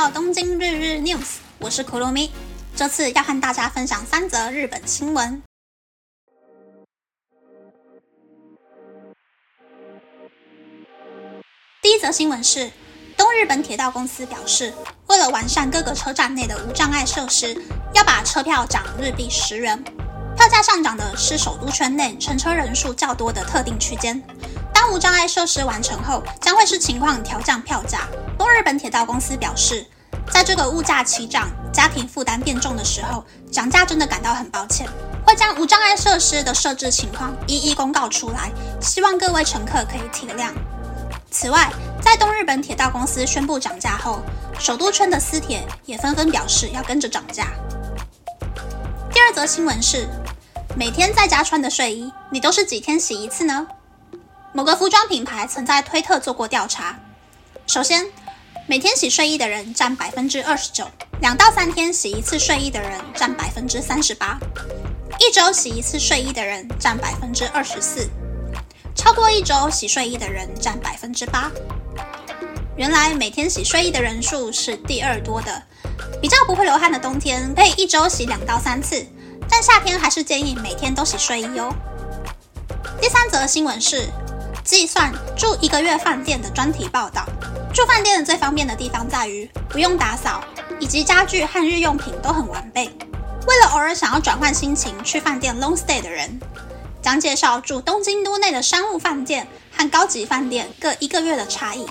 到东京日日 news，我是库鲁米。这次要和大家分享三则日本新闻。第一则新闻是，东日本铁道公司表示，为了完善各个车站内的无障碍设施，要把车票涨日币十元。票价上涨的是首都圈内乘车人数较多的特定区间。当无障碍设施完成后，将会视情况调降票价。东日本铁道公司表示，在这个物价齐涨、家庭负担变重的时候，涨价真的感到很抱歉，会将无障碍设施的设置情况一一公告出来，希望各位乘客可以体谅。此外，在东日本铁道公司宣布涨价后，首都圈的私铁也纷纷表示要跟着涨价。第二则新闻是，每天在家穿的睡衣，你都是几天洗一次呢？某个服装品牌曾在推特做过调查。首先，每天洗睡衣的人占百分之二十九，两到三天洗一次睡衣的人占百分之三十八，一周洗一次睡衣的人占百分之二十四，超过一周洗睡衣的人占百分之八。原来每天洗睡衣的人数是第二多的。比较不会流汗的冬天，可以一周洗两到三次，但夏天还是建议每天都洗睡衣哦。第三则新闻是。计算住一个月饭店的专题报道。住饭店的最方便的地方在于不用打扫，以及家具和日用品都很完备。为了偶尔想要转换心情去饭店 long stay 的人，将介绍住东京都内的商务饭店和高级饭店各一个月的差异。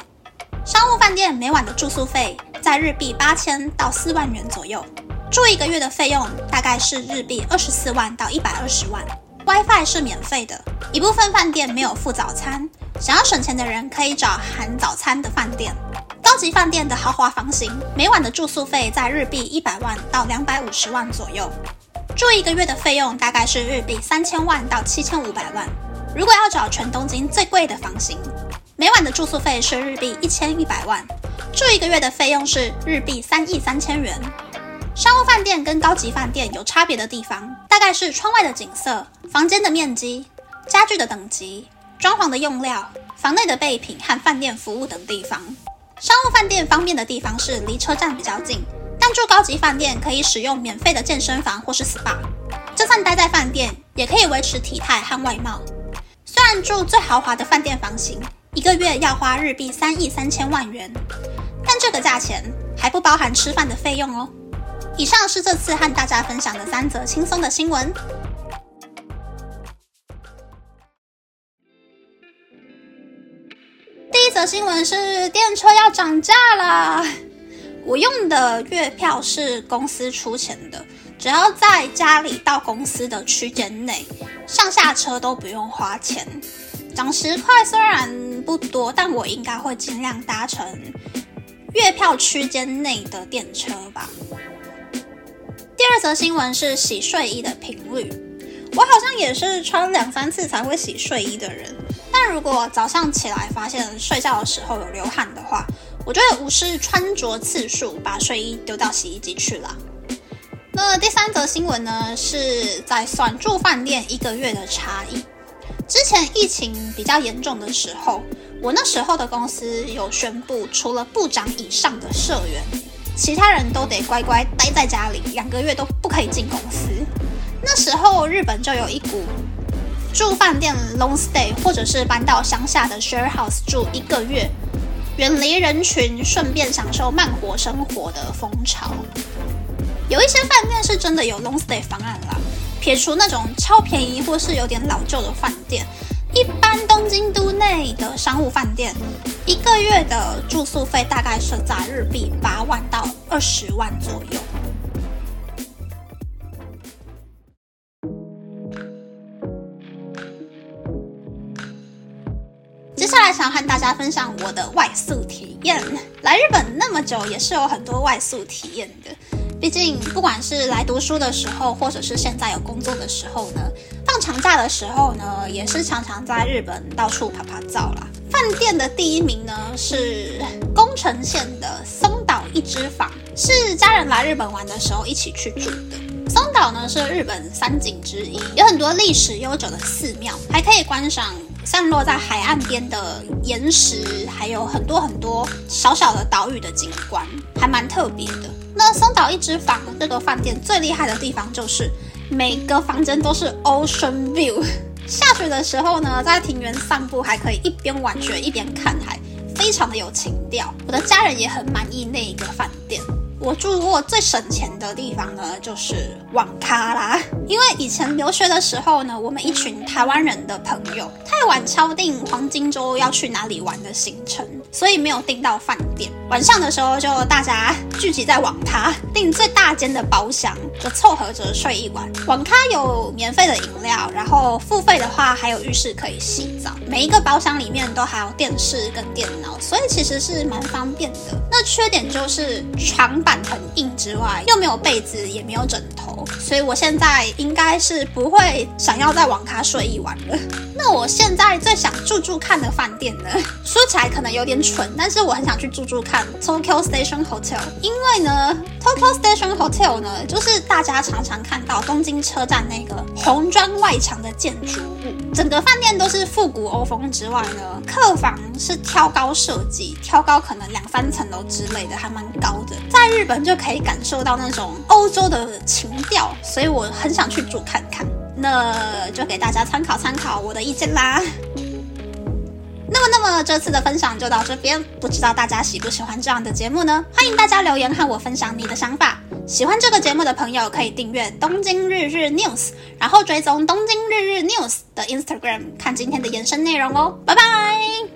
商务饭店每晚的住宿费在日币八千到四万元左右，住一个月的费用大概是日币二十四万到一百二十万。WiFi 是免费的，一部分饭店没有附早餐，想要省钱的人可以找含早餐的饭店。高级饭店的豪华房型，每晚的住宿费在日币一百万到两百五十万左右，住一个月的费用大概是日币三千万到七千五百万。如果要找全东京最贵的房型，每晚的住宿费是日币一千一百万，住一个月的费用是日币三亿三千元。商务饭店跟高级饭店有差别的地方，大概是窗外的景色、房间的面积、家具的等级、装潢的用料、房内的备品和饭店服务等地方。商务饭店方便的地方是离车站比较近，但住高级饭店可以使用免费的健身房或是 SPA。就算待在饭店，也可以维持体态和外貌。虽然住最豪华的饭店房型，一个月要花日币三亿三千万元，但这个价钱还不包含吃饭的费用哦。以上是这次和大家分享的三则轻松的新闻。第一则新闻是电车要涨价啦！我用的月票是公司出钱的，只要在家里到公司的区间内，上下车都不用花钱。涨十块虽然不多，但我应该会尽量搭乘月票区间内的电车吧。第二则新闻是洗睡衣的频率。我好像也是穿两三次才会洗睡衣的人，但如果早上起来发现睡觉的时候有流汗的话，我就会无视穿着次数，把睡衣丢到洗衣机去了。那第三则新闻呢，是在算住饭店一个月的差异。之前疫情比较严重的时候，我那时候的公司有宣布，除了部长以上的社员。其他人都得乖乖待在家里，两个月都不可以进公司。那时候日本就有一股住饭店 long stay，或者是搬到乡下的 share house 住一个月，远离人群，顺便享受慢活生活的风潮。有一些饭店是真的有 long stay 方案啦，撇除那种超便宜或是有点老旧的饭店。一般东京都内的商务饭店，一个月的住宿费大概是在日币八万到二十万左右。接下来想和大家分享我的外宿体验。来日本那么久，也是有很多外宿体验的。毕竟，不管是来读书的时候，或者是现在有工作的时候呢。长假的时候呢，也是常常在日本到处拍拍照啦。饭店的第一名呢是宫城县的松岛一之坊，是家人来日本玩的时候一起去住的。松岛呢是日本三景之一，有很多历史悠久的寺庙，还可以观赏散落在海岸边的岩石，还有很多很多小小的岛屿的景观，还蛮特别的。那松岛一之坊这个饭店最厉害的地方就是每个房间都是 ocean view。下雪的时候呢，在庭园散步还可以一边玩雪一边看海，非常的有情调。我的家人也很满意那一个饭店。我住过最省钱的地方呢，就是网咖啦。因为以前留学的时候呢，我们一群台湾人的朋友太晚敲定黄金周要去哪里玩的行程，所以没有订到饭店。晚上的时候就大家聚集在网咖，订最大间的包厢，就凑合着睡一晚。网咖有免费的饮料，然后付费的话还有浴室可以洗澡。每一个包厢里面都还有电视跟电脑，所以其实是蛮方便的。那缺点就是床。板很硬之外，又没有被子，也没有枕头，所以我现在应该是不会想要在网咖睡一晚了。那我现在最想住住看的饭店呢？说起来可能有点蠢，但是我很想去住住看 Tokyo Station Hotel，因为呢，Tokyo Station Hotel 呢，就是大家常常看到东京车站那个红砖外墙的建筑物，整个饭店都是复古欧风之外呢，客房是挑高设计，挑高可能两三层楼之类的，还蛮高的，在日本就可以感受到那种欧洲的情调，所以我很想去住看看。那就给大家参考参考我的意见啦。那么，那么这次的分享就到这边，不知道大家喜不喜欢这样的节目呢？欢迎大家留言和我分享你的想法。喜欢这个节目的朋友可以订阅东京日日 news，然后追踪东京日日 news 的 Instagram 看今天的延伸内容哦。拜拜。